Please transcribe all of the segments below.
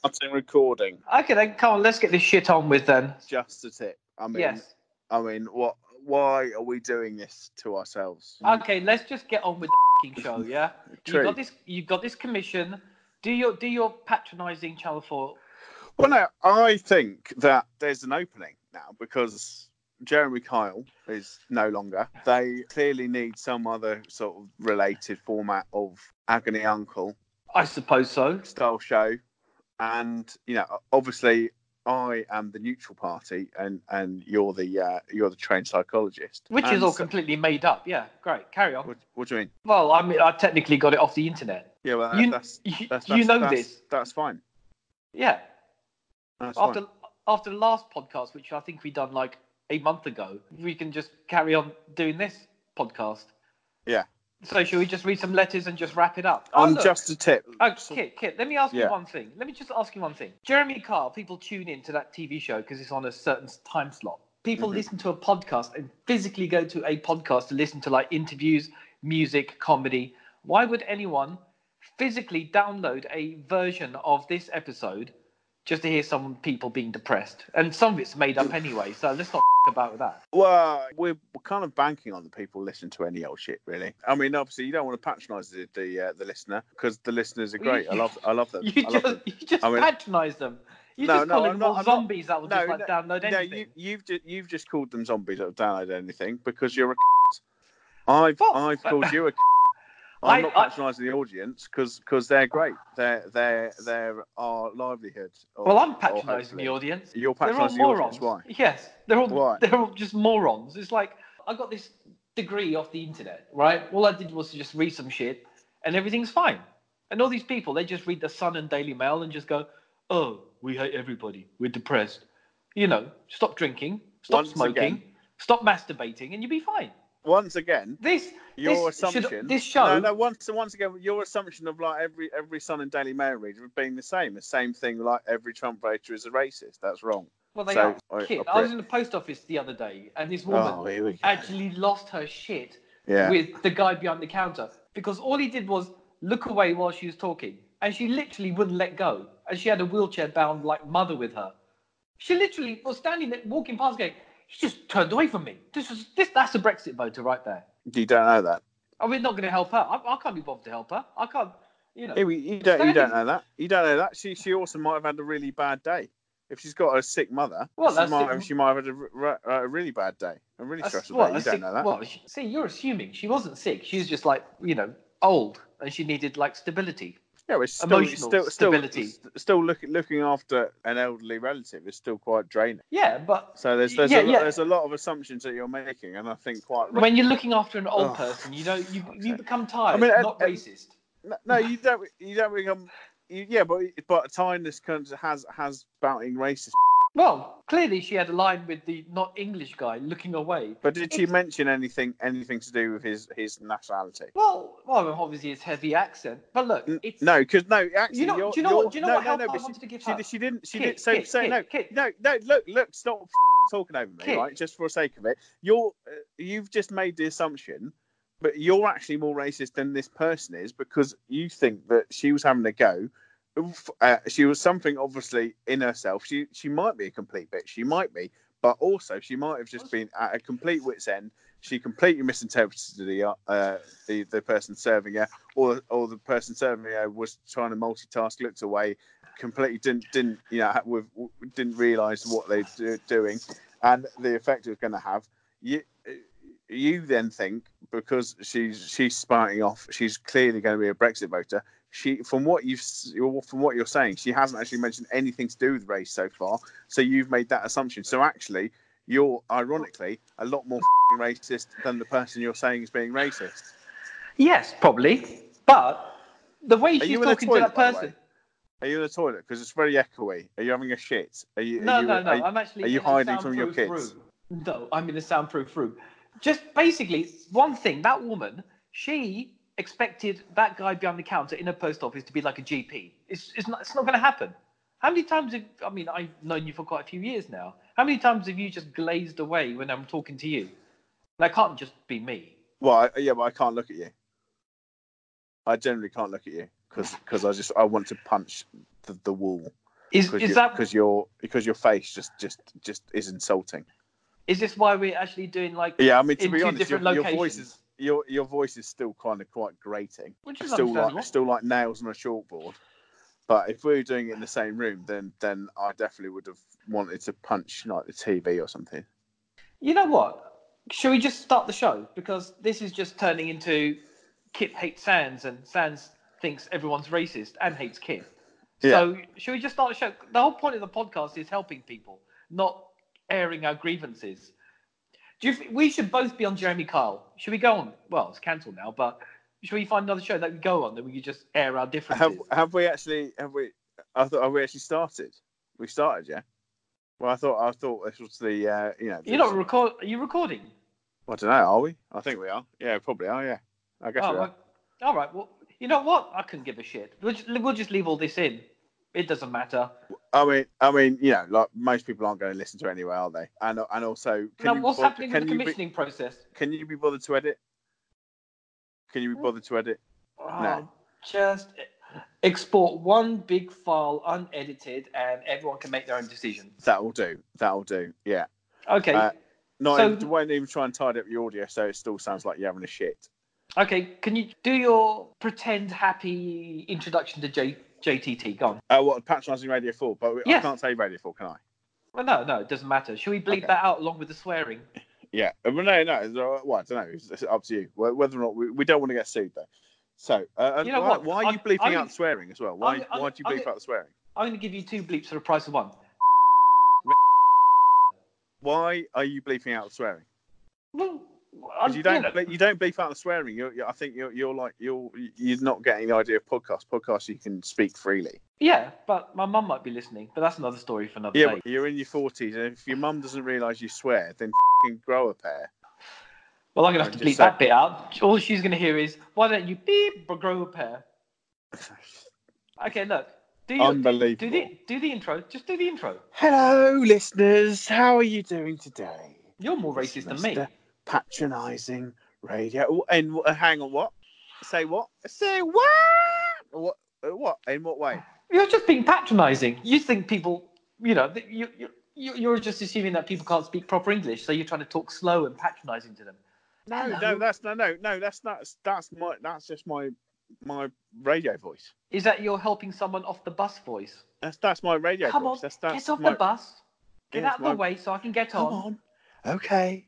starting recording. Okay, then come on, let's get this shit on with then. Just a tip. I mean, Yes. I mean, what? Why are we doing this to ourselves? Okay, let's just get on with the fing show. Yeah. True. You got this. You got this commission. Do your do your patronising Channel Four. Well, no, I think that there's an opening now because Jeremy Kyle is no longer. They clearly need some other sort of related format of Agony Uncle I suppose so. style show, and you know, obviously, I am the neutral party, and and you're the uh, you're the trained psychologist, Which is all so- completely made up. Yeah, great. Carry on. What, what do you mean? Well, I mean, I technically got it off the internet. Yeah, well, You- that's, You, that's, you know that's- this. That's fine. Yeah. That's After fine. after the last podcast, which I think we done like a month ago, we can just carry on doing this podcast. Yeah. So shall we just read some letters and just wrap it up? Oh, On look. just a tip. Oh, Kit, Kit, let me ask Yeah. you one thing. Let me just ask you one thing. Jeremy Carr, people tune in to that TV show because it's on a certain time slot. People Mhm. listen to a podcast and physically go to a podcast to listen to like interviews, music, comedy. Why would anyone physically download a version of this episode just to hear some people being depressed? And some of it's made up anyway, so let's not about that. Well, we're, we're kind of banking on the people listening to any old shit, really. I mean, obviously, you don't want to patronise the the, uh, the listener because the listeners are great. I love I love them. You love just, them. you just I mean- patronise them. You No, just no, call I'm them I'm not- zombies that will just No, like download No, you, you've just you've just called them zombies that have downloaded anything because you're a. I've I've called you a. I'm I- not patronising the audience because they're great. They're they're they're our livelihood. or- Well, I'm patronising the audience. You're patronising the morons. audience. Why? Yes, they're all Why? they're all just morons. It's like I got this degree off the internet, right? All I did was just read some shit, and everything's fine. And all these people, they just read the Sun and Daily Mail and just go, "Oh, we hate everybody. We're depressed." You know, stop drinking, stop Once smoking, again- stop masturbating, and you'll be fine. Once again, This your this should- assumption. this show, No, no. Once, once again, your assumption of like every every Sun and Daily Mail reader being the same, the same thing. Like every Trump voter is a racist. That's wrong. well, they so, are. I- I I was in the post office the other day, and this oh, woman Oh, we go. actually lost her shit Yeah. with the guy behind the counter because all he did was look away while she was talking and she literally wouldn't let go and she had a wheelchair bound like mother with her she literally was standing there walking past going she just turned away from me this was this that's a brexit voter right there You don't know that. are we not going to help her I, I can't be bothered to help her i can't you know Yeah, you don't. You don't know that. You don't know that. She she also might have had a really bad day. If she's got a sick mother, Well, she, might, it. she might have had a really bad day, a really That's- stressful well, day. You don't sick- know that. well see you're assuming she wasn't sick She's just like you know old and she needed like stability yeah, it's still, emotional still, still, stability. st- still looking looking after an elderly relative is still quite draining. yeah but So there's there's, Yeah, a, lot, yeah. there's a lot of assumptions that you're making, and I think quite. when you're looking after an old Oh, person, you know, you you become tired, I mean, uh, not uh, racist. No, no, you don't. You don't become. You, yeah, but but time this country has has spouting racist. Well, clearly she had a line with the not English guy looking away. But did she It's- mention anything anything to do with his his nationality? Well, well, obviously it's heavy accent, but look, N- it's No, because no, actually, You know- you're, do you know you're, what- do you know no, what no, help no, I but wanted to give she, her? she, she didn't. She Kit, did. So, Kit, so Kit, no, Kit. no, no. Look, look. Stop talking over me, Kit. right? Just for the sake of it, you're uh, you've just made the assumption, but you're actually more racist than this person is because you think that she was having a go. Uh, she was something obviously in herself. She she might be a complete bitch. She might be, but also she might have just been at a complete wit's end. She completely misinterpreted the uh, the the person serving her, or or the person serving her was trying to multitask, looked away, completely didn't didn't you know didn't realise what they're do, doing, and the effect it was going to have. You you then think because she's she's spouting off, she's clearly going to be a Brexit voter. She, from what you've from what you're saying, she hasn't actually mentioned anything to do with race so far. So you've made that assumption. So actually, you're ironically a lot more f***ing racist than the person you're saying is being racist. yes, probably, but the way Are she's you in the talking to that person. Are you in the toilet? Because it's very echoey. Are you having a shit? Are you? No, you, no, no. Are, I'm actually. are you in hiding from your kids? Room. No, I'm in a soundproof room. Just basically, one thing. That woman, she expected that guy behind the counter in a post office to be like a GP. It's, it's not. It's not going to happen. How many times? Have, I mean, I've known you for quite a few years now. How many times have you just glazed away when I'm talking to you? That can't just be me. Well, I, yeah, but I can't look at you. I generally can't look at you because because I just I want to punch the, the wall. Is is that because your because your face just just just is insulting. is this why we're actually doing like Yeah, I mean to in be honest, your, different your voice is your your voice is still kind of quite grating. Which is still like still like nails on a chalkboard. But if we were doing it in the same room, then then I definitely would have wanted to punch like the TV or something. You know what? Should we just start the show? Because this is just turning into Kit hates Sans and Sans thinks everyone's racist and hates Kit. So should we just start the show? The whole point of the podcast is helping people, not airing our grievances. Do you we should both be on Jeremy Kyle? Should we go on? Well, it's cancelled now, but should we find another show that we go on that we could just air our differences? Have have we actually have we? I thought have we actually started? We started, yeah. Well, I thought I thought this was the uh, you know. You're not record. Are you recording? I don't know. Are we? I think we are. Yeah, probably are. Yeah, I guess Oh, we are. well, all right. Well, you know what? I couldn't give a shit. We'll just, we'll just leave all this in. It doesn't matter. I mean, I mean, you know, like most people aren't going to listen to it anyway, are they? And and also, can now, you what's happening with the you be, commissioning process? can you be bothered to edit? Can you be bothered to edit? Oh, Just export one big file unedited, and everyone can make their own decision. That'll do. That'll do. Yeah. Okay. Uh, Not So- even, won't even try and tidy up your audio, so it still sounds like you're having a shit. okay. Can you do your pretend happy introduction to J- JTT? gone. Uh, what patronising Radio Four? But I can't say Radio Four, can I? Well, no, no, it doesn't matter. Should we bleep Okay. that out along with the swearing? Yeah. Uh, Well, no, no. uh, Well, I don't know. It's, it's up to you. Whether or not we, we don't want to get sued, though. So, uh, You know why, what? why are you bleeping I'm- out swearing as well? Why, I'm- why do you bleep out the swearing? I'm going to give you two bleeps for the price of one. Why are you bleeping out swearing? Well, I- you don't, ble- you don't beef out the swearing. You're, you're, I think you're, you're like, you're, you're not getting the idea of podcast. Podcast, you can speak freely. Yeah, but my mum might be listening. But that's another story for another Yeah, day. you're in your forties, and if your mum doesn't realise you swear, then fing grow a pair. Well, I'm gonna have to bleep that bit out. All she's gonna hear is, "Why don't you beep or grow a pair?" Okay, look. Do your, Unbelievable. Do the do the intro. Just do the intro. Hello, listeners. How are you doing today? You're more racist than me. Mr. Patronising radio. And uh, hang on, what? Say what? Say what? What? uh, What? In what way? You're just being patronising. You think people, you know, you you you- you're just assuming that people can't speak proper English, so you're trying to talk slow and patronising to them. No, Hello. no, that's no, no, no. That's not. That's my. That's just my my radio voice. Is that you're helping someone off the bus voice? That's that's my radio Come voice. on, that's that's get off my, the bus. Get out of it's the way so I can get Come on. on. Okay.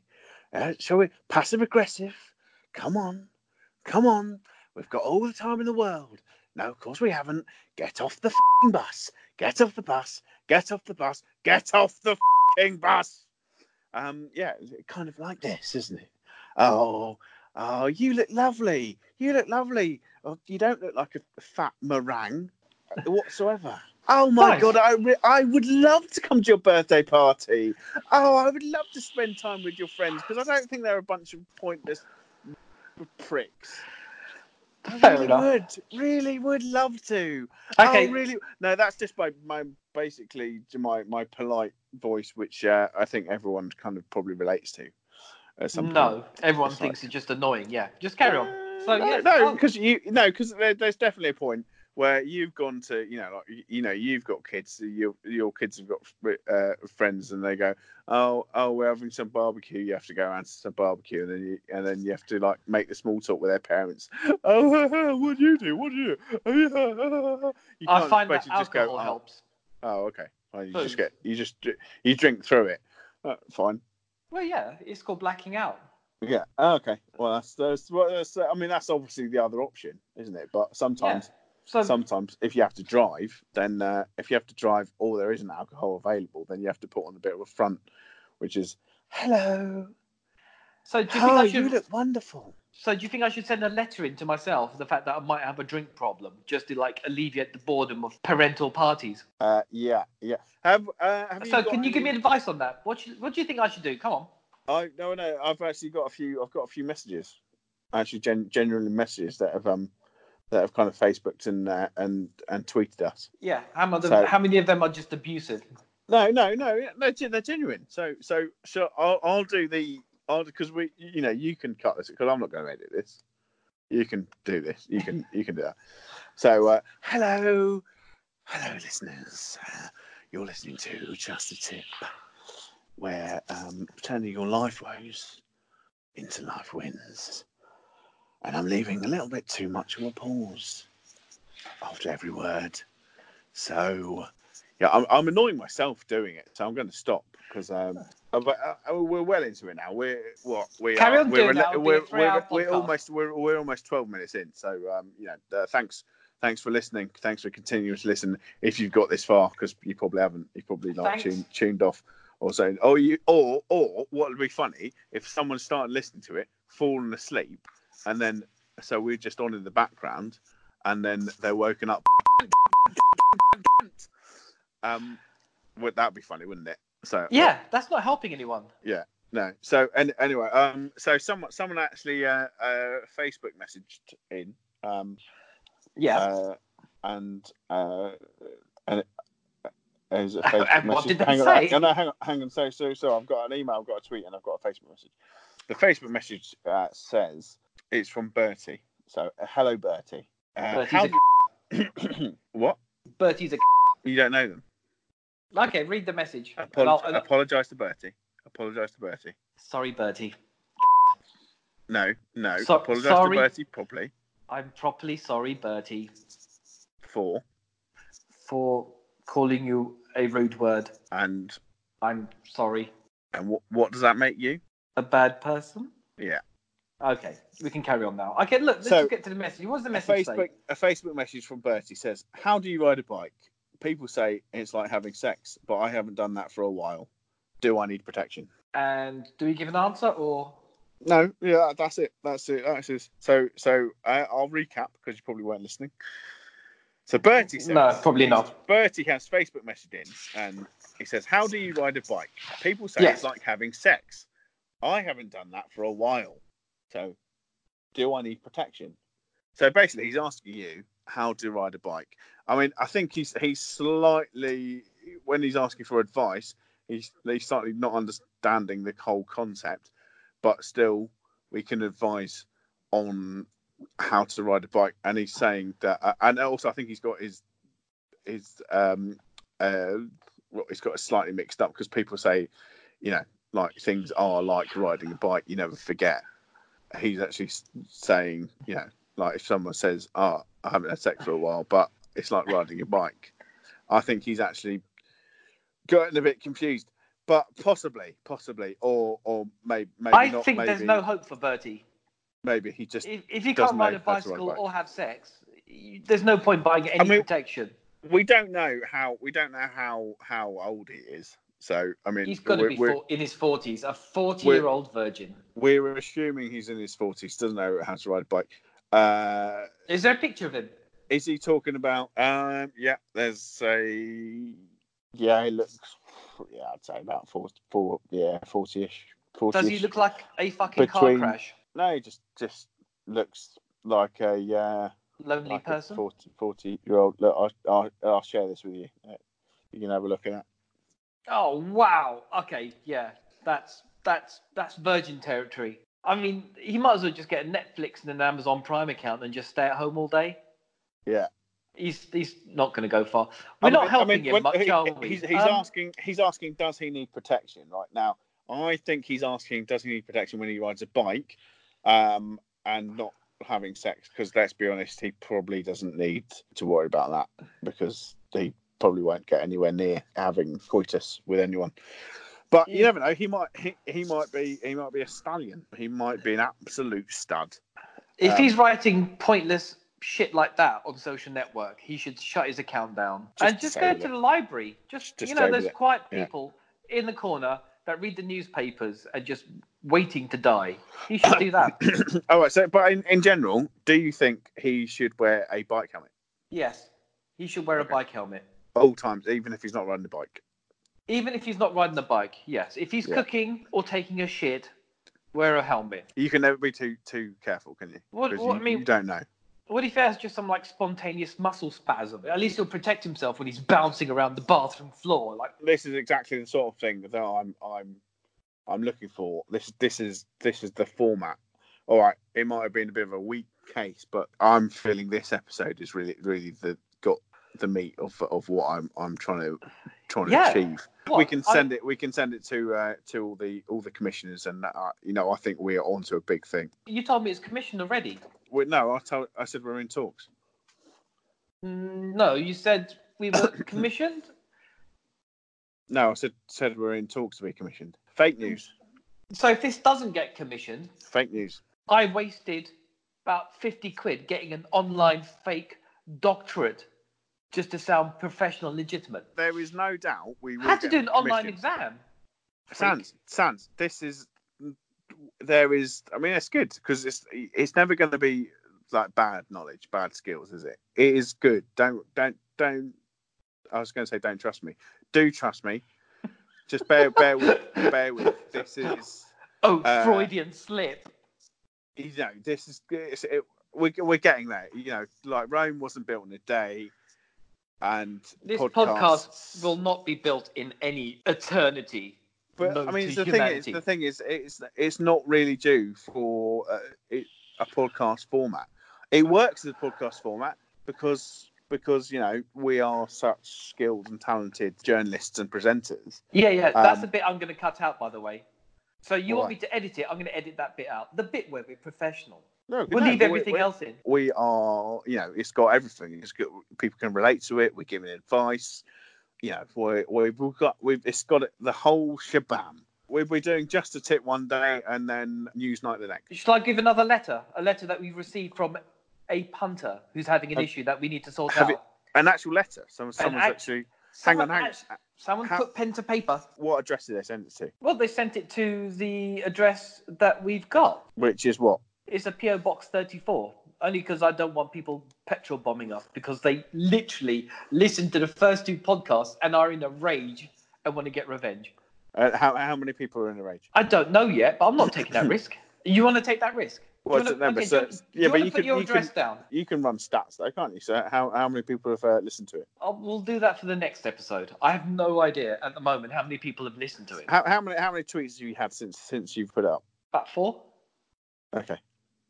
Uh, shall we? Passive aggressive. Come on. Come on. We've got all the time in the world. No, of course we haven't. Get off the bus. Get off the bus. Get off the bus. Get off the bus. Um, yeah, kind of like this, isn't it? Oh, oh, you look lovely. You look lovely. Oh, you don't look like a fat meringue whatsoever. Oh my god, I re- I would love to come to your birthday party. Oh, I would love to spend time with your friends because I don't think they're a bunch of pointless pricks. I Fair really enough. would, really would love to. Oh, Okay. really? No, that's just my my basically my my polite voice, which uh, I think everyone kind of probably relates to. At some point. No, everyone It's thinks like- it's just annoying. Yeah, just carry on. So no, yeah, no, oh, because you no, because there, there's definitely a point where you've gone to you know like you- know you've got kids, your your kids have got uh, friends, and they go, oh oh we're having some barbecue. You have to go around to some barbecue, and then you and then you have to like make the small talk with their parents. Oh, what do you do? What do you do? You I find that just go, alcohol "Oh, helps. Oh, okay. Well, you just get you just you drink through it. Uh, fine. Well, yeah, it's called blacking out. Yeah. Oh, okay. Well, that's, that's, well, that's I mean that's obviously the other option, isn't it? But sometimes So sometimes if you have to drive, then uh, if you have to drive or there isn't alcohol available, then you have to put on a bit of a front, which is hello. So do you think Oh, I you should? look wonderful. So do you think I should send a letter in to myself the fact that I might have a drink problem, just to like alleviate the boredom of parental parties? Uh, yeah, yeah. Have, uh, have so can you give me advice on that? What should, what do you think I should do? Come on. I no no. I've actually got a few. I've got a few messages, actually, gen, genuinely messages that have um that have kind of Facebooked and uh, and and tweeted us. Yeah. How many, So- how many of them are just abusive? No, no, no. yeah, They're, genuine. So, so, so I'll, I'll do the, I'll because we, you know, you can cut this because I'm not going to edit this. You can do this. You can, you can do that. So, uh, hello, Hello, listeners. Uh, you're listening to Just a Tip, where um, turning your life woes into life wins. And I'm leaving a little bit too much of a pause after every word. So, yeah, I'm, I'm annoying myself doing it. So I'm going to stop because um, uh, uh, we're well into it now. We're what we Carry are. we're, ele- that. It'll be a we're, we're, we're almost we're, we're almost 12 minutes in. So um, you know, uh, thanks thanks for listening. Thanks for continuing to listen. If you've got this far, because you probably haven't, you probably like tuned, tuned off or saying, oh, you or or what would be funny if someone started listening to it, fallen asleep, and then so we're just on in the background, and then they're woken up. Um, would that be funny, wouldn't it? So Yeah, that's not helping anyone. Yeah, no. So and anyway, um, so someone someone actually uh, uh Facebook messaged in, um, Yeah. uh, and uh, and it, uh, is And Facebook what did they hang on, say? hang on, hang on, hang on. So so so I've got an email, I've got a tweet, and I've got a Facebook message. The Facebook message uh, says it's from Bertie. So uh, hello, Bertie. Uh, Bertie's how a- what? Bertie's a. You don't know them? Okay, read the message. Apolog- And I'll- and- apologize to Bertie. Apologize to Bertie. Sorry, Bertie. No, no. So- apologize sorry. to Bertie properly I'm properly sorry, Bertie, for for calling you a rude word. and I'm sorry. and what what does that make you? A bad person? Yeah. Okay, we can carry on now. Okay, look, let's So- get to the message. What's the A message Facebook a Facebook message from Bertie says, "How do you ride a bike? People say it's like having sex, but I haven't done that for a while. Do I need protection?" And do we give an answer or? No, yeah, that's it. That's it. That's it. So, so uh, I'll recap because you probably weren't listening. So Bertie says, No, probably not. Bertie has Facebook message in, and he says, "How do you ride a bike? People say Yes. it's like having sex. I haven't done that for a while. So, do I need protection?" So basically, he's asking you how to ride a bike. I mean, I think he's he's slightly when he's asking for advice, he's he's slightly not understanding the whole concept, but still, we can advise on how to ride a bike. And he's saying that, uh, and also I think he's got his his um uh he's got it slightly mixed up because people say, you know, like things are like riding a bike. You never forget. He's actually saying, you know, like if someone says, "Oh, I haven't had sex for a while," but it's like riding a bike. I think he's actually gotten a bit confused, but possibly, possibly, or or maybe, maybe I not. think maybe, there's no hope for Bertie. maybe he just. If, if you can't ride a to ride a bicycle or have sex, you, there's no point buying any mean- protection. We don't know how. We don't know how how old he is. So I mean, He's got to be four, in his 40s, a 40 year old virgin. we're assuming he's in his forties. Doesn't know how to ride a bike. Uh, Is there a picture of him? is he talking about? Um, yeah, there's a. Yeah, he looks. Yeah, I'd say about four, four yeah, forty-ish. 40 Does he look like a fucking Between- car crash? No, he just just looks like a uh, Lonely like person? a 40, 40 year old. Look, I'll, I'll, I'll share this with you. You can have a look at that. Oh wow. Okay, yeah. That's that's that's virgin territory. I mean, he might as well just get a Netflix and an Amazon Prime account and just stay at home all day. Yeah. He's he's not going to go far. We're I not mean- I helping mean, him when- much, he- are we? He's, he's Um, asking. He's asking. Does he need protection right now? I think he's asking. Does he need protection when he rides a bike, um, and not having sex? Because let's be honest, he probably doesn't need to worry about that because he probably won't get anywhere near having coitus with anyone. But you never know. He might. He, he might be. He might be a stallion. He might be an absolute stud. If um, he's writing pointless shit like that on social network, he should shut his account down Just and just go to it. the library. Just, Just you know, there's quiet Yeah. people in the corner that read the newspapers and just waiting to die. He should do that. All right. So, but in, in general, do you think he should wear a bike helmet yes, he should wear a bike helmet. All times, even if he's not riding the bike? Even if he's not riding the bike, yes. If he's Yeah. cooking or taking a shit, wear a helmet. You can never be too too careful, can you? What- what you, I mean- you don't know. What if he has just some like spontaneous muscle spasm? At least he'll protect himself when he's bouncing around the bathroom floor. Like, This is exactly the sort of thing that I'm I'm I'm looking for. This this is this is the format. All right, it might have been a bit of a weak case, but I'm feeling this episode is really really the the meat of of what I'm I'm trying to trying to achieve. What? we can I- send it. We can send it to uh, to all the all the commissioners, and uh, you know I think we are onto a big thing. You told me it's commissioned already. We, no, I told I said we're in talks. Mm, No, you said we were commissioned. No, I said said we're in talks to be commissioned. Fake news. So if this doesn't get commissioned, Fake news. I wasted about 50 quid getting an online fake doctorate just to sound professional and legitimate. There is no doubt we had to do an online exam. Sans, Sans, this is there is. I mean, it's good because it's it's never going to be like bad knowledge, bad skills, is it? It is good. Don't don't don't. I was going to say don't trust me. Do trust me. Just bear bear with bear with. This is Oh, Uh, Freudian slip. you know this is it's, it, we're we're getting there. You know, like Rome wasn't built in a day, and This podcasts- podcast will not be built in any eternity. But I mean, the thing is, the thing is, it's it's not really due for uh, it, a podcast format. It works as a podcast format because because you know we are such skilled and talented journalists and presenters. Yeah, yeah, that's Um, the bit I'm going to cut out, by the way. So you want Why? me to edit it? I'm going to edit that bit out. The bit where we're professional. No, We'll no, leave everything we, else in. We are, you know, it's got everything. It's got people can relate to it. We're giving advice. You know, we we've got we've it's got the whole shabam. We're, we're doing just a tip one day and then Newsnight the next. Shall I give another letter? A letter that we've received from a punter who's having an Have- issue that we need to sort out. it- An actual letter. Someone, someone's act- actually. Someone, hang on, hang act- someone How- put pen to paper. What address did they send it to? Well, they sent it to the address that we've got. Which is what? It's a PO Box 34. Only because I don't want people petrol bombing us because they literally listened to the first two podcasts and are in a rage and want to get revenge. Uh, how how many people are in a rage? I don't know yet, but I'm not taking that risk. You want to take that risk? Well, you wanna- okay, so- you, yeah, you but you put can- your you can- down? You can run stats though, can't you? So how how many people have uh, listened to it? I'll, we'll do that for the next episode. I have no idea at the moment how many people have listened to it. How, how many how many tweets have you had since since you've put it up? About four. Okay.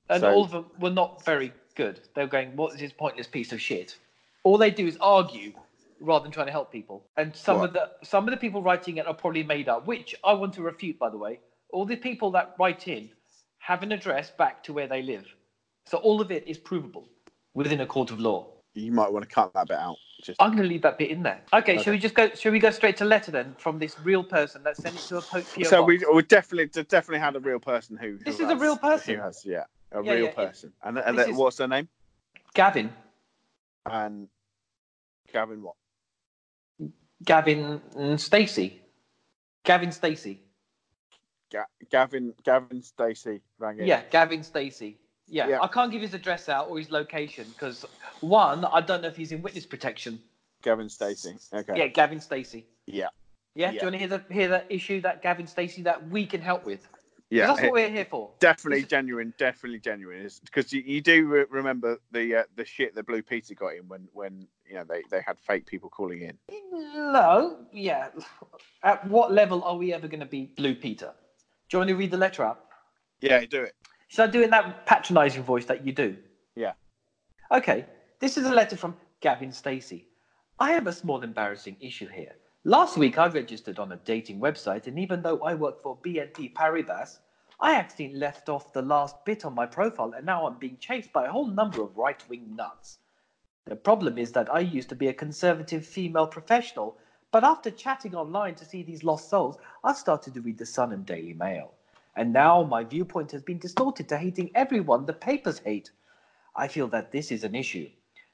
And So- all of them were not very good. They were going, "What is this pointless piece of shit?" All they do is argue rather than trying to help people. And some What? of the some of the people writing it are probably made up, which I want to refute. By the way, all the people that write in have an address back to where they live, so all of it is provable within a court of law. You might want to cut that bit out. Just I'm going to leave that bit in there. Okay, Okay. shall we just go? Shall we go straight to letter then from this real person that sent it to a po- PO so box? we we definitely definitely had a real person who. who This is a real person. Who has yeah a Yeah, real yeah, person. and and that- is- what's their name? Gavin, And Gavin what? Gavin and Stacey, Gavin Stacey. Ga- Gavin Gavin Stacey rang in. Yeah, Gavin Stacey. Yeah, Yeah. I can't give his address out or his location because one, I don't know if he's in witness protection. Gavin Stacey. Okay. Yeah, Gavin Stacey. Yeah. Yeah, do Yeah. you want to hear the hear that issue that Gavin Stacey that we can help with? Yeah. that's what we're here for. Definitely genuine, definitely genuine. Because you, you do re- remember the uh, the shit that Blue Peter got in when when you know they, they had fake people calling in. No, yeah. At what level are we ever going to be Blue Peter? Do you want to read the letter out? Yeah, do it. Should I do it in that patronising voice that you do? Yeah. Okay, this is a letter from Gavin Stacey. I have a small embarrassing issue here. Last week I registered on a dating website, and even though I work for BNP Paribas, I accidentally left off the last bit on my profile, and now I'm being chased by a whole number of right wing nuts. The problem is that I used to be a conservative female professional, but after chatting online to see these lost souls, I've started to read the Sun and Daily Mail. And now my viewpoint has been distorted to hating everyone the papers hate. I feel that this is an issue.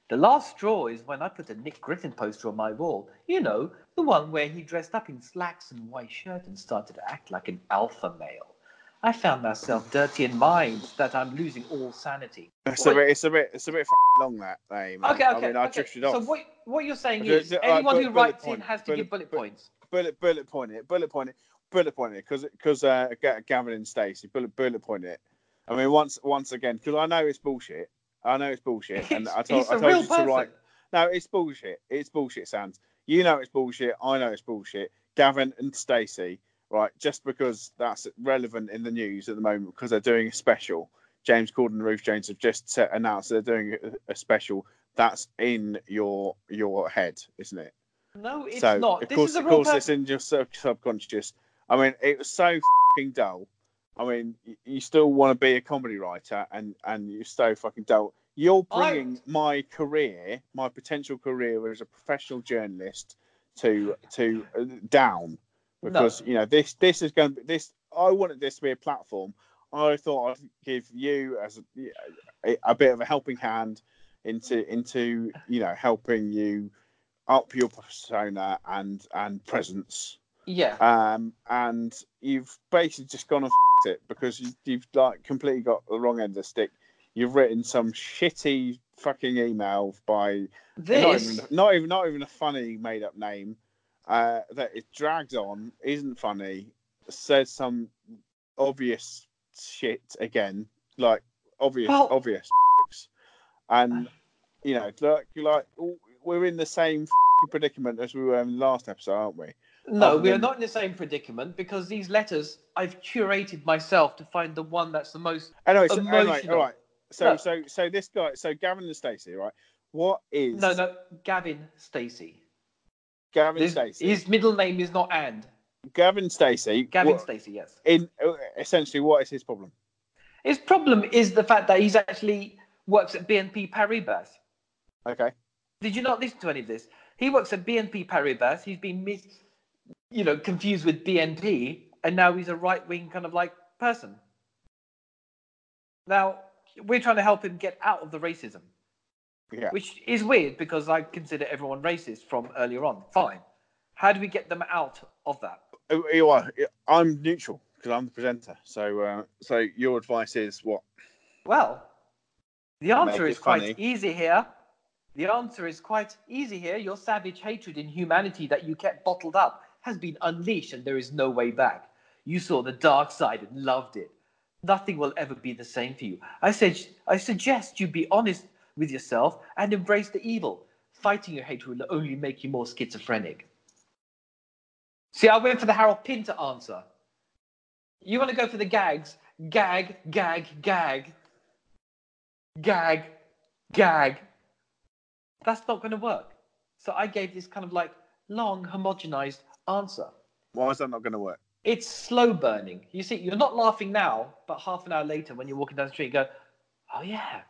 The last straw is when I put a Nick Griffin poster on my wall. You know, the one where he dressed up in slacks and white shirt and started to act like an alpha male. I found myself dirty in mind that I'm losing all sanity. It's What- a bit, it's a bit, it's a bit long that name. Okay, okay. I mean, I okay. drifted off. So what what you're saying is uh, anyone who writes in has to bullet- give bullet bu- points. bullet bullet point it, bullet point it, bullet point it, because because uh, Gavin and Stacey bullet bullet point it. I mean, once once again, because I know it's bullshit. I know it's bullshit, and I told, I told you person. to write. No, it's bullshit. It's bullshit, Sans. You know it's bullshit. I know it's bullshit. Gavin and Stacey, right? Just because that's relevant in the news at the moment because they're doing a special. James Corden and Ruth Jones have just set, announced they're doing a, special That's in your your head, isn't it? No, it's so not. of This course, is a of course, per- it's in your sub- subconscious. I mean, it was so fucking dull. I mean, you still want to be a comedy writer, and and you're so fucking dull. You're I- bringing my career, my potential career as a professional journalist, to to uh, down because you know this this is going to be this. I wanted this to be a platform. I thought I'd give you as a, a, a bit of a helping hand into into you know helping you up your persona and and presence Yeah. um and you've basically just gone and it because you, you've like completely got the wrong end of the stick. You've written some shitty fucking email by not This. even, not even not even a funny made up name uh that it drags on isn't funny says some obvious shit again like obvious Well- obvious and you know like like we're in the same f***ing predicament as we were in the last episode aren't we No, we are than- not in the same predicament because these letters I've curated myself to find the one that's the most. anyway so, Emotional. all right so No. so so this guy so Gavin and Stacey right what is No, no, Gavin Stacey. Gavin This- Stacey His middle name is not And. Gavin Stacey Gavin what- Stacey, yes. in uh, essentially what is his problem His problem is the fact that he's actually works at BNP Paribas. okay Did you not listen to any of this? He works at BNP Paribas. He's been mis, you know, confused with BNP, and now he's a right wing kind of like person. Now we're trying to help him get out of the racism, yeah which is weird because I consider everyone racist from earlier on. Fine. How do we get them out of that? Uh, you are I'm neutral because I'm the presenter so uh, so your advice is what Well, the answer is quite funny. easy here. The answer is quite easy here. Your savage hatred in humanity that you kept bottled up has been unleashed and there is no way back. You saw the dark side and loved it. Nothing will ever be the same for you. I said I suggest you be honest with yourself and embrace the evil. Fighting your hatred will only make you more schizophrenic. See, I went for the Harold Pinter answer. You want to go for the gags? Gag, gag, gag gag, gag. That's not going to work. So I gave this kind of like long, homogenized answer. why is that not going to work It's slow burning. You see, you're not laughing now, but half an hour later, when you're walking down the street, you go, "Oh yeah,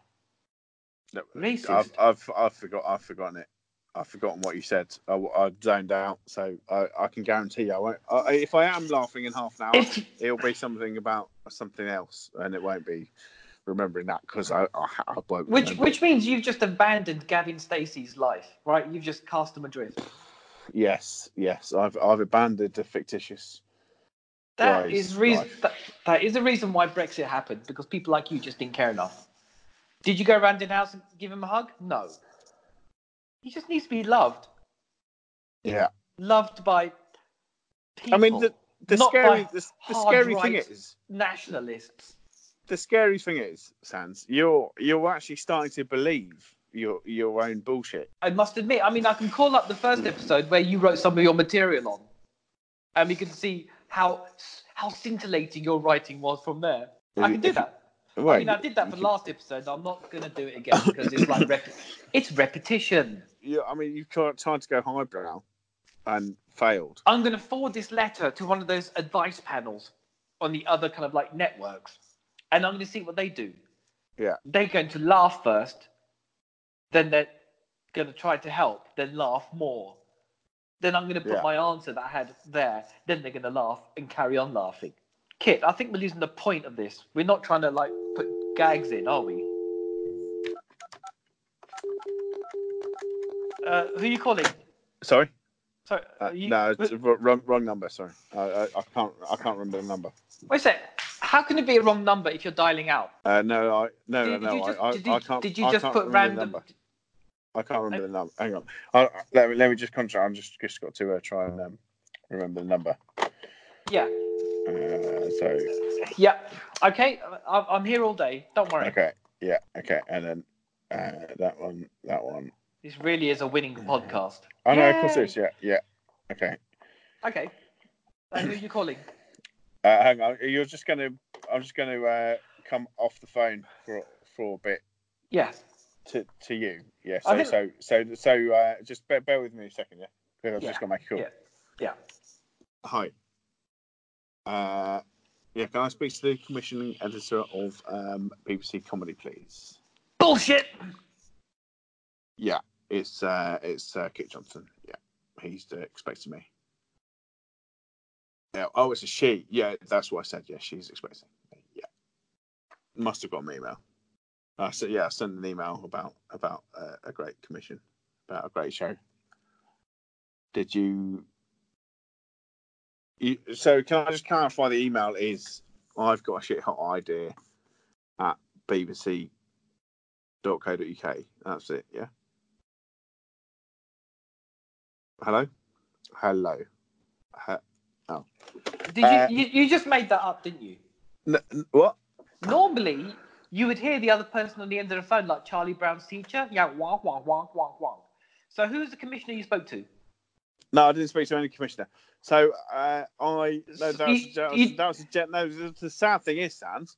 No, racist." I've, I've I've forgot I've forgotten it I've forgotten what you said I, I zoned out so I, I can guarantee you I won't I, if I am laughing in half an hour it'll be something about something else, and it won't be remembering that because I, I, I won't. which remember. which means you've just abandoned Gavin Stacey's life, right? You've just cast him adrift. Yes, yes, I've I've abandoned the fictitious. That is reason. That, that is the reason why Brexit happened because people like you just didn't care enough. Did you go around in house and give him a hug? No. He just needs to be loved. Yeah, Loved by people. I mean the the scary the, the scary thing is nationalists. the scary thing is Sans you're you're actually starting to believe your your own bullshit. I must admit. I mean, I can call up the first mm. episode where you wrote some of your material on, and we can see how how scintillating your writing was from there. I can do that. Well, I mean, I did that for the last episode. I'm not going to do it again because it's like rep- it's repetition. you, I mean, you've tried, tried to go highbrow and failed. I'm going to forward this letter to one of those advice panels on the other kind of like networks, and I'm going to see what they do. Yeah. They're going to laugh first, then they're going to try to help, then laugh more. Then I'm going to put Yeah. my answer that I had there. Then they're going to laugh and carry on laughing. Kit, I think we're losing the point of this. We're not trying to like put gags in, are we? Uh, who are you calling? Sorry, Sorry, uh, you, no, it's wr- wrong, wrong number. Sorry, I, I, I can't I can't remember the number. Wait a sec. How can it be a wrong number if you're dialing out? Uh, no, I no Did, no did no. you just, I, did you, I can't. did you just put random? I can't remember the number. Hang on. I, I- let, me, let me just concentrate. I'm just just got to uh, try and um, remember the number. Yeah, Uh, so yeah. Okay, I- I'm here all day. Don't worry. okay, yeah, okay, and then uh, that one, that one. This really is a winning podcast. Oh no, of course it is. Yeah, yeah. Okay. Okay. And who are you calling? Uh, hang on. You're just gonna. I'm just gonna uh, come off the phone for for a bit. Yeah. To, to you. Yeah. So think- so so so uh, just bear, bear with me a second, yeah, because I've Yeah, just got to make a call. yeah. Yeah. Hi. Uh, yeah, can I speak to the commissioning editor of um, BBC Comedy, please? Bullshit. Yeah, it's uh, it's uh, Kit Johnson. Yeah, he's uh, expecting me. Yeah. Oh, it's a she. Yeah, that's what I said. Yeah, she's expecting me. Yeah, must have got my email. I said, yeah, I sent an email about about uh, a great commission, about a great show. Did you? you? So can I just clarify? The email is I've got a shit hot idea at bbc.co.uk. That's it. Yeah. Hello. Hello. He- Did Uh, you, you? You just made that up, didn't you? N- what? Normally, you would hear the other person on the end of the phone, like Charlie Brown's teacher. Yeah, wah wah wah wah wah. So who's the commissioner you spoke to? No, I didn't speak to any commissioner. So uh, I no, that was, that was, that was a jet- no. The, the sad thing is, Sans,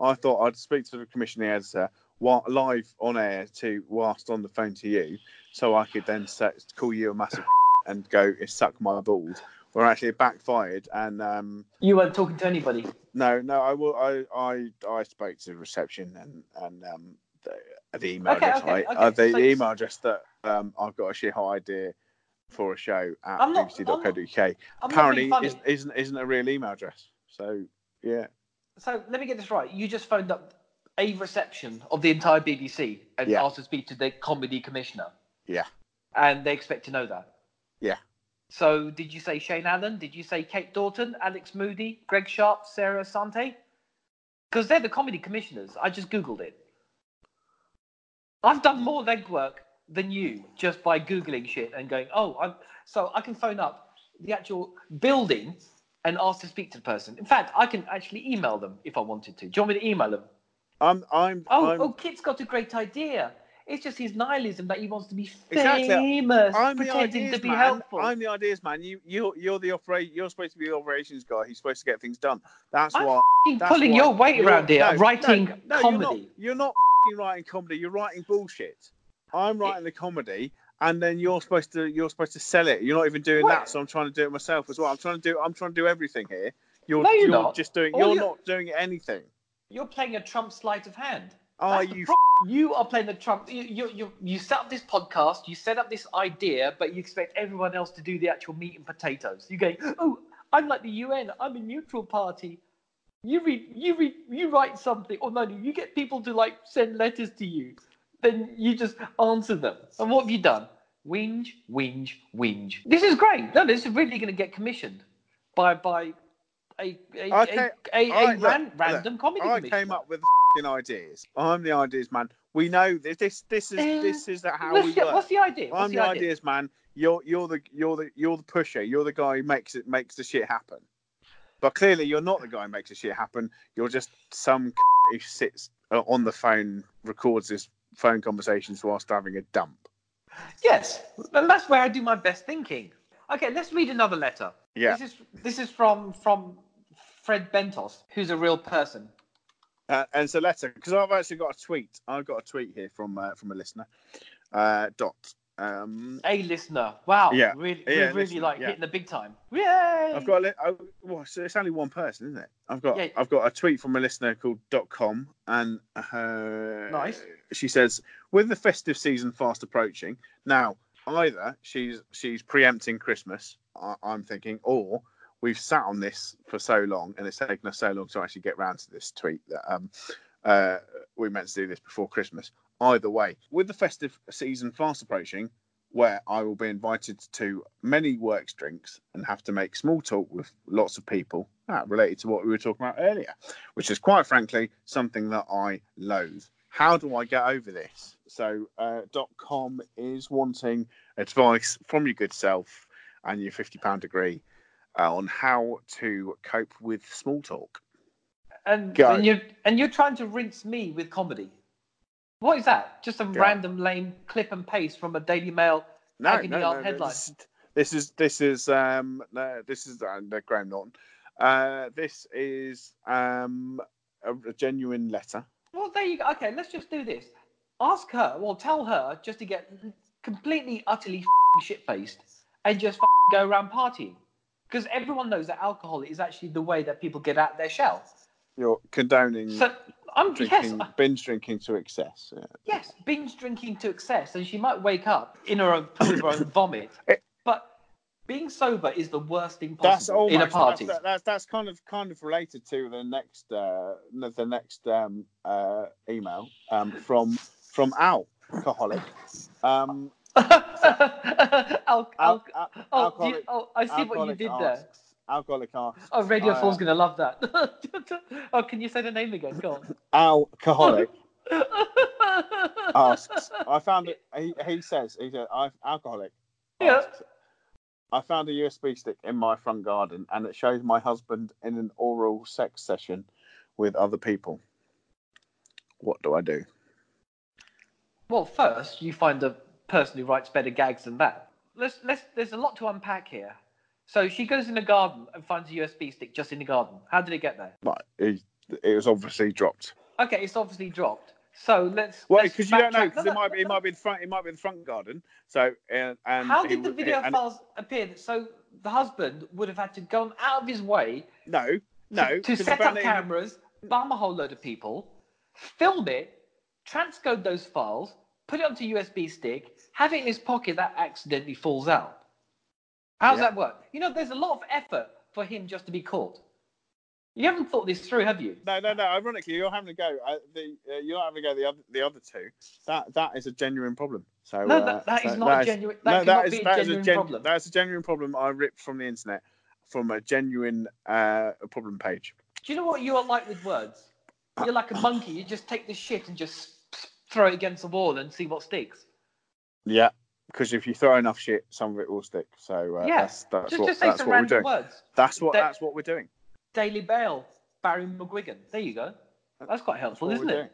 I thought I'd speak to the commissioning editor while, live on air to whilst on the phone to you, so I could then set, call you a massive and go suck my balls. Or actually, it backfired, and um, You weren't talking to anybody. No, no, I will. I I I spoke to the reception and and um the, the email Okay, address. okay, okay. Uh, the, So- email address that um I've got a shit hot idea for a show at bbc.co.uk. Apparently, not being is, funny. isn't isn't a real email address. So yeah, So let me get this right. You just phoned up a reception of the entire BBC and Yeah. asked to speak to the comedy commissioner. Yeah. And they expect to know that. Yeah. So did you say Shane Allen? Did you say Kate Daughton, Alex Moody, Greg Sharp, Sarah Asante? Because they're the comedy commissioners. I just googled it. I've done more legwork than you just by googling shit and going, oh, I'm so I can phone up the actual building and ask to speak to the person. In fact, I can actually email them if I wanted to. Do you want me to email them? I'm I'm Oh, I'm, oh, Kit's got a great idea. It's just his nihilism that he wants to be Exactly. famous, I'm the pretending ideas to be man. helpful. I'm the ideas man. You you you're the operate. You're supposed to be the operations guy. He's supposed to get things done. That's I'm why. That's pulling why your weight you're- around here, no, writing no, no, comedy. You're not, you're not writing comedy. You're writing bullshit. I'm writing the comedy, and then you're supposed to you're supposed to sell it. You're not even doing What? that. So I'm trying to do it myself as well. I'm trying to do I'm trying to do everything here. You're No, you're not. just doing. All You're you- not doing anything. You're playing a Trump sleight of hand. Are That's you? You are playing the Trump. You, you, you, you set up this podcast, you set up this idea, but you expect everyone else to do the actual meat and potatoes. You go, oh, I'm like the UN. I'm a neutral party. You read, you read, you write something, or no, you get people to like send letters to you. Then you just answer them. And what have you done? Whinge, whinge, whinge. This is great. No, this is really going to get commissioned by by a a, Okay, a, a, a right, ran, look, random comedy I commissioner. came up with ideas. I'm the ideas man. We know this. This this is Uh, this is how we the, work. what's the idea? What's I'm the, the idea? ideas man. You're you're the you're the you're the pusher. You're the guy who makes it makes the shit happen. But clearly, you're not the guy who makes the shit happen. You're just some who sits uh, on the phone, records his phone conversations whilst having a dump. Yes, and that's where I do my best thinking. Okay, let's read another letter. Yeah. This is this is from from Fred Bentos, who's a real person. Uh, and it's a letter because I've actually got a tweet. I've got a tweet here from uh, from a listener. Uh, dot. Um, A listener. Wow. Yeah, Really, yeah, really listener, like yeah. hitting the big time. Yay! I've got a li- oh, well, so it's only one person, isn't it? I've got Yeah. I've got a tweet from a listener called dot com, and her Nice. She says, with the festive season fast approaching, now either she's she's preempting Christmas, I, I'm thinking, or we've sat on this for so long, and it's taken us so long to actually get round to this tweet that um uh we meant to do this before Christmas. Either way, with the festive season fast approaching, where I will be invited to many works drinks and have to make small talk with lots of people ah, related to what we were talking about earlier, which is quite frankly something that I loathe. How do I get over this? So, uh, .com is wanting advice from your good self and your £50 degree uh, on how to cope with small talk. and, Go. and you're and you're trying to rinse me with comedy. What is that? Just a Go. random lame clip and paste from a Daily Mail No, agony no, no, headline. This, this is this is um no, this is uh, Graham Norton. Uh, this is um a, a genuine letter. Well, there you go. Okay, let's just do this. ask her, well, tell her just to get completely, utterly shit faced and just go around partying. Because everyone knows that alcohol is actually the way that people get out their shell. You're condoning So I'm yes, drinking, I- binge drinking to excess. Yeah. yes, binge drinking to excess, and she might wake up in her own her own vomit. It- But being sober is the worst thing That's possible almost in a party. That's, that's that's kind of kind of related to the next uh, the next um, uh, email um, from from alcoholic. Um, Al- oh, you- oh, I see what you did there. asks, Alcoholic asks. Oh, Radio uh, 4's going to love that. oh, can you say the name again? Go on. Alcoholic asks. I found it. He, he says he said I alcoholic. Yeah. I found a USB stick in my front garden, and it shows my husband in an oral sex session with other people. What do I do? Well, first you find the person who writes better gags than that. Let's let's. There's a lot to unpack here. So she goes in the garden and finds a USB stick just in the garden. How did it get there? Right, it, it was obviously dropped. Okay, it's obviously dropped. So let's. Well, because you don't know, because No, it no, might be, it might be the front, it might be the front garden. So, and, and How he did the video files appear? So the husband would have had to go out of his way No, no, to, to set up cameras, bomb a whole load of people, film it, transcode those files, put it onto USB stick, have it in his pocket that accidentally falls out. How does Yeah. that work? You know, there's a lot of effort for him just to be caught. You haven't thought this through, have you? No, no, no. Ironically, you're having to go. Uh, the uh, you're having to go the other the other two. That that is a genuine problem. So No, uh, that- that is so not a genuine- that no, cannot that be a gen- problem. That's a genuine problem. I ripped from the internet from a genuine uh, problem page. Do you know what you are like with words? You're like a monkey. You just take the shit and just throw it against the wall and see what sticks. Yeah, because if you throw enough shit, some of it will stick. So uh, Yeah, that's that's just, what just say that's some what we're doing. words. That's what That- that's what we're doing. Daily Bail, Barry McGuigan. There you go. That's quite That's helpful, what isn't it? doing.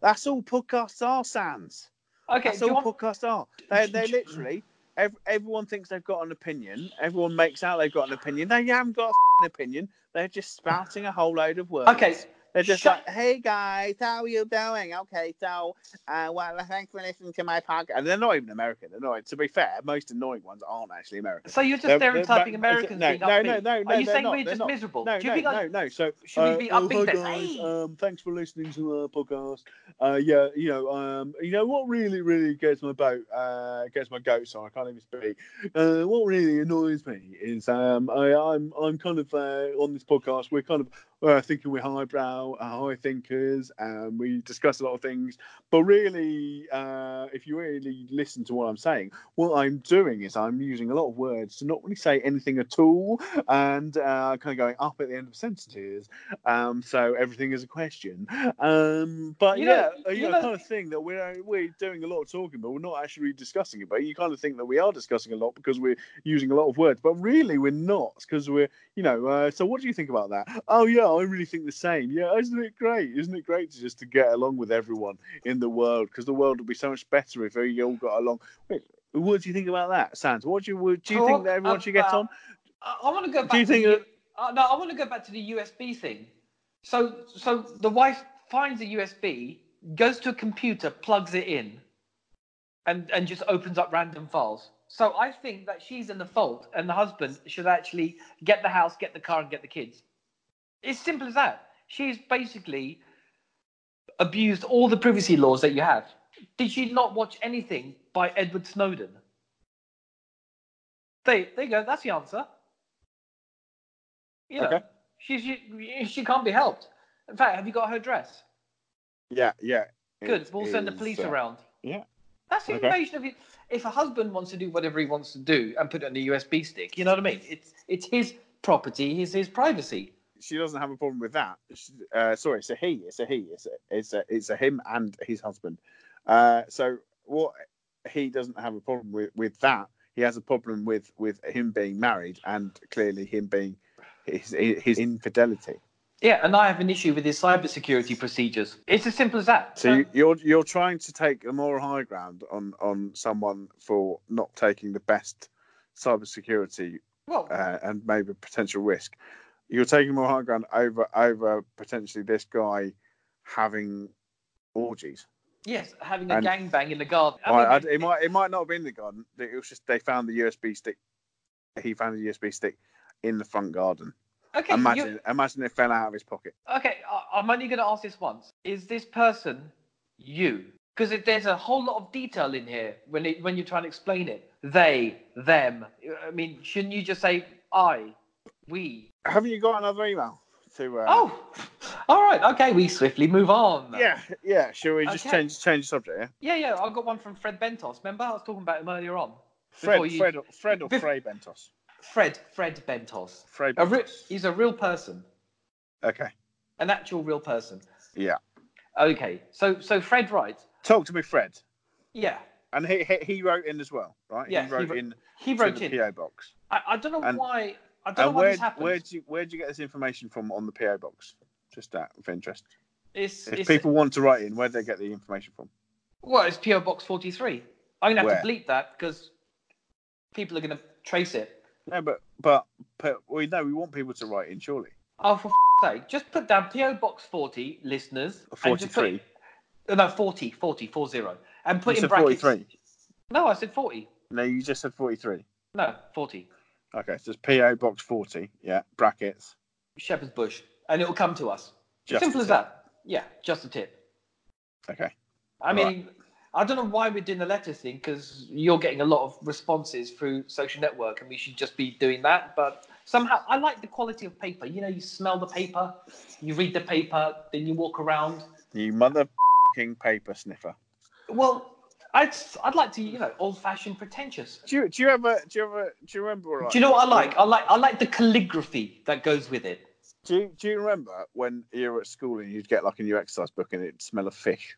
That's all podcasts are, Sans. Okay, That's all want... podcasts are. They they literally ev- everyone thinks they've got an opinion. Everyone makes out they've got an opinion. They haven't got an opinion. They're just spouting a whole load of words. Okay, They're just shut- like, "Hey guys, how are you doing? Okay, so uh, well, thanks for listening to my podcast." And they're not even American. They're not. To be fair, most annoying ones aren't actually American. so you're just They're- they're- stereotyping Americans no, being no, upbeat. no, no, Are you they're saying not, we're just not. miserable? No, Do you no, no, like, no. So should we uh, be oh, upping hi guys, hey? um, thanks for listening to our podcast. Uh, yeah, you know, um, you know what really, really gets my boat, uh, gets my goat. So I can't even speak. Uh, what really annoys me is um, I, I'm, I'm kind of uh, on this podcast. We're kind of uh, thinking we're highbrow, high thinkers, and we discuss a lot of things. But really, uh, if you really listen to what I'm saying, what I'm doing is I'm using a lot of words to not really say anything at all, and uh, kind of going up at the end of sentences. Um, so everything is a question. Um, but You yeah, know- uh, you, you know, know- kind of thing that we're we're doing a lot of talking, but we're not actually discussing it. But you kind of think that we are discussing a lot because we're using a lot of words, but really we're not because we're you know. Uh, so what do you think about that? Oh yeah, I really think the same. Yeah, isn't it great? Isn't it great to just to get along with everyone in the world? Because the world would be so much better if we all got along. Wait, what do you think about that, Sans? What do you would- do you think that everyone should get on? I, I want to go back. Do you to think the, uh, no, I want to go back to the USB thing. So, so the wife finds a USB, goes to a computer, plugs it in, and and just opens up random files. So I think that she's in the fault, and the husband should actually get the house, get the car, and get the kids. It's simple as that. She's basically abused all the privacy laws that you have. Did she not watch anything by Edward Snowden? There, there you go. That's the answer. You know, Okay. she's she, she can't be helped. In fact, have you got her address? Yeah, yeah. Good. We'll send the police uh, around. yeah. That's the Okay. invasion of it. If a husband wants to do whatever he wants to do and put it on a USB stick, you know what I mean? It's it's his property, it's his privacy. She doesn't have a problem with that. She, uh, sorry, it's a he. It's a he. It's a it's a it's a him and his husband. Uh, so what he doesn't have a problem with with that. He has a problem with with him being married and clearly him being his his infidelity. Yeah, and I have an issue with his cybersecurity procedures. It's as simple as that. So you, you're you're trying to take a moral high ground on on someone for not taking the best cybersecurity well, uh, and maybe potential risk. You're taking more high ground over over potentially this guy having orgies. Yes, having a And- gangbang in the garden. I I, I, mean, it might it might not have been the garden. It was just they found the USB stick. He found the USB stick in the front garden. okay, imagine imagine it fell out of his pocket. Okay, I- I'm only going to ask this once. Is this person you? Because there's a whole lot of detail in here when it, when you're trying to explain it. They, them. I mean, shouldn't you just say I, we? Haven't you got another email to? Uh, Oh, all right. Okay, we swiftly move on. yeah, yeah. Shall we just Okay. change change the subject? Yeah. yeah, yeah. I got one from Fred Bentos. Remember, I was talking about him earlier on. Fred, you- Fred, Fred or Bef- Fray Bentos? Fred, Fred Bentos. Fray A re- Bentos. he's a real person, Okay. an actual real person. Yeah. Okay, so so Fred writes. Talk to me, Fred. Yeah, And he he, he wrote in as well, right? Yeah, he he wrote wrote- in he wrote the in. PO box. I, I don't know And- why. I don't And know where this happened. where do you where do you get this information from on the PO box? Just out of interest. It's, If it's people want to write in, where do they get the information from? well, it's PO Box 43. I'm gonna have Where? to bleep that because people are gonna trace it. No, but but but we know we want people to write in, surely. Oh, for f- sake, just put down PO Box 40, listeners. and just put- Forty-three. uh, no, 40, 40, 40, and put You in brackets. forty-three. No, I said 40. No, you just said forty-three. No, 40. Okay, so it's PO Box forty. Yeah, brackets. Shepherd's Bush, and it'll come to us. Just Simple as that. Yeah, just a tip. Okay. I mean, I don't know why we're doing the letter thing because you're getting a lot of responses through social network, and we should just be doing that. But somehow, I like the quality of paper. You know, you smell the paper, you read the paper, then you walk around. You mother paper sniffer. Well, I'd I'd like to, you know, old-fashioned, pretentious. Do you do you ever do you ever do you remember? Like, Do you know what I like? I like I like the calligraphy that goes with it. Do you, do you remember when you were at school and you'd get like a new exercise book and it'd smell of fish?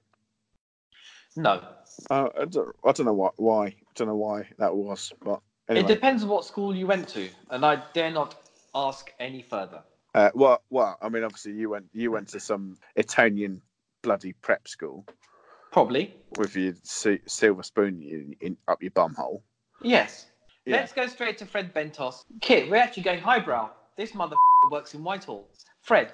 No, Uh, I, don't, I don't know why, why. I don't know why that was, but anyway. it depends on what school you went to, and I dare not ask any further. Uh, well, well, I mean, obviously you went you went to some Italian bloody prep school Probably. with your si- silver spoon in, in up your bum hole. Yes. Yeah. Let's go straight to Fred Bentos. Kit, we're actually going highbrow. This mother works in Whitehall. Fred,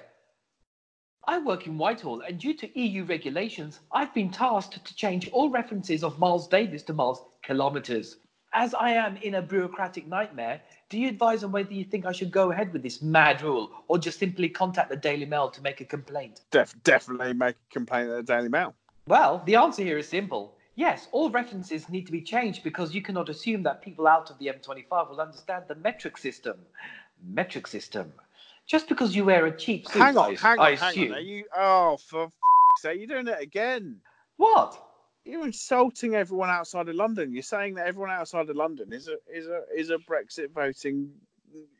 I work in Whitehall, and due to EU regulations, I've been tasked to change all references of miles Davis to miles kilometres. As I am in a bureaucratic nightmare, do you advise on whether you think I should go ahead with this mad rule or just simply contact the Daily Mail to make a complaint? Def- definitely make a complaint at the Daily Mail. Well, the answer here is simple. Yes, all references need to be changed because you cannot assume that people out of the M25 will understand the metric system. Metric system. Just because you wear a cheap suit, hang on, I, hang I on, hang assume. on. Are you? Oh, for f- sake, you're doing it again. What? You're insulting everyone outside of London. You're saying that everyone outside of London is a is a is a Brexit voting,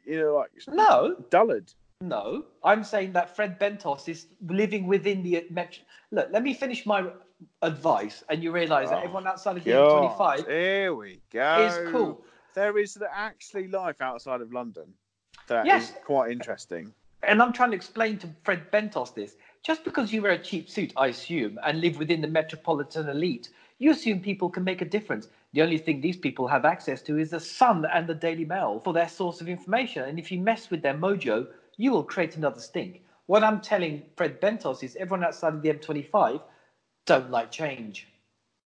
you know, like No, dullard. No. I'm saying that Fred Bentos is living within the metric. Look, let me finish my advice, and you realise that Oh, everyone outside of the M25 here we go. is cool. There is actually life outside of London that is Yes. quite interesting. And I'm trying to explain to Fred Bentos this. Just because you wear a cheap suit, I assume, and live within the metropolitan elite, you assume people can make a difference. The only thing these people have access to is the Sun and the Daily Mail for their source of information. And if you mess with their mojo, you will create another stink. What I'm telling Fred Bentos is everyone outside of the M25 don't like change.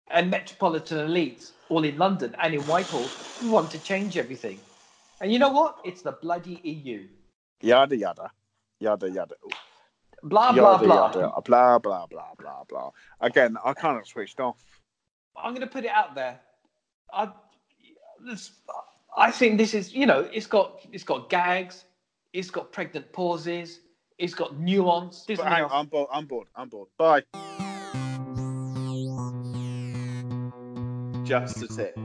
And metropolitan elites, all in London and in Whitehall, want to change everything. And you know what? It's the bloody EU. Yada yada, yada yada. Blah, blah, yada, blah. Yada, blah blah blah blah blah. Again, I kind of switched off. I'm going to put it out there. I, this, I think this is, you know, it's got it's got gags, it's got pregnant pauses, it's got nuance. But hang on. I'm bored. I'm bored. I'm bored. Bye. Just a tip.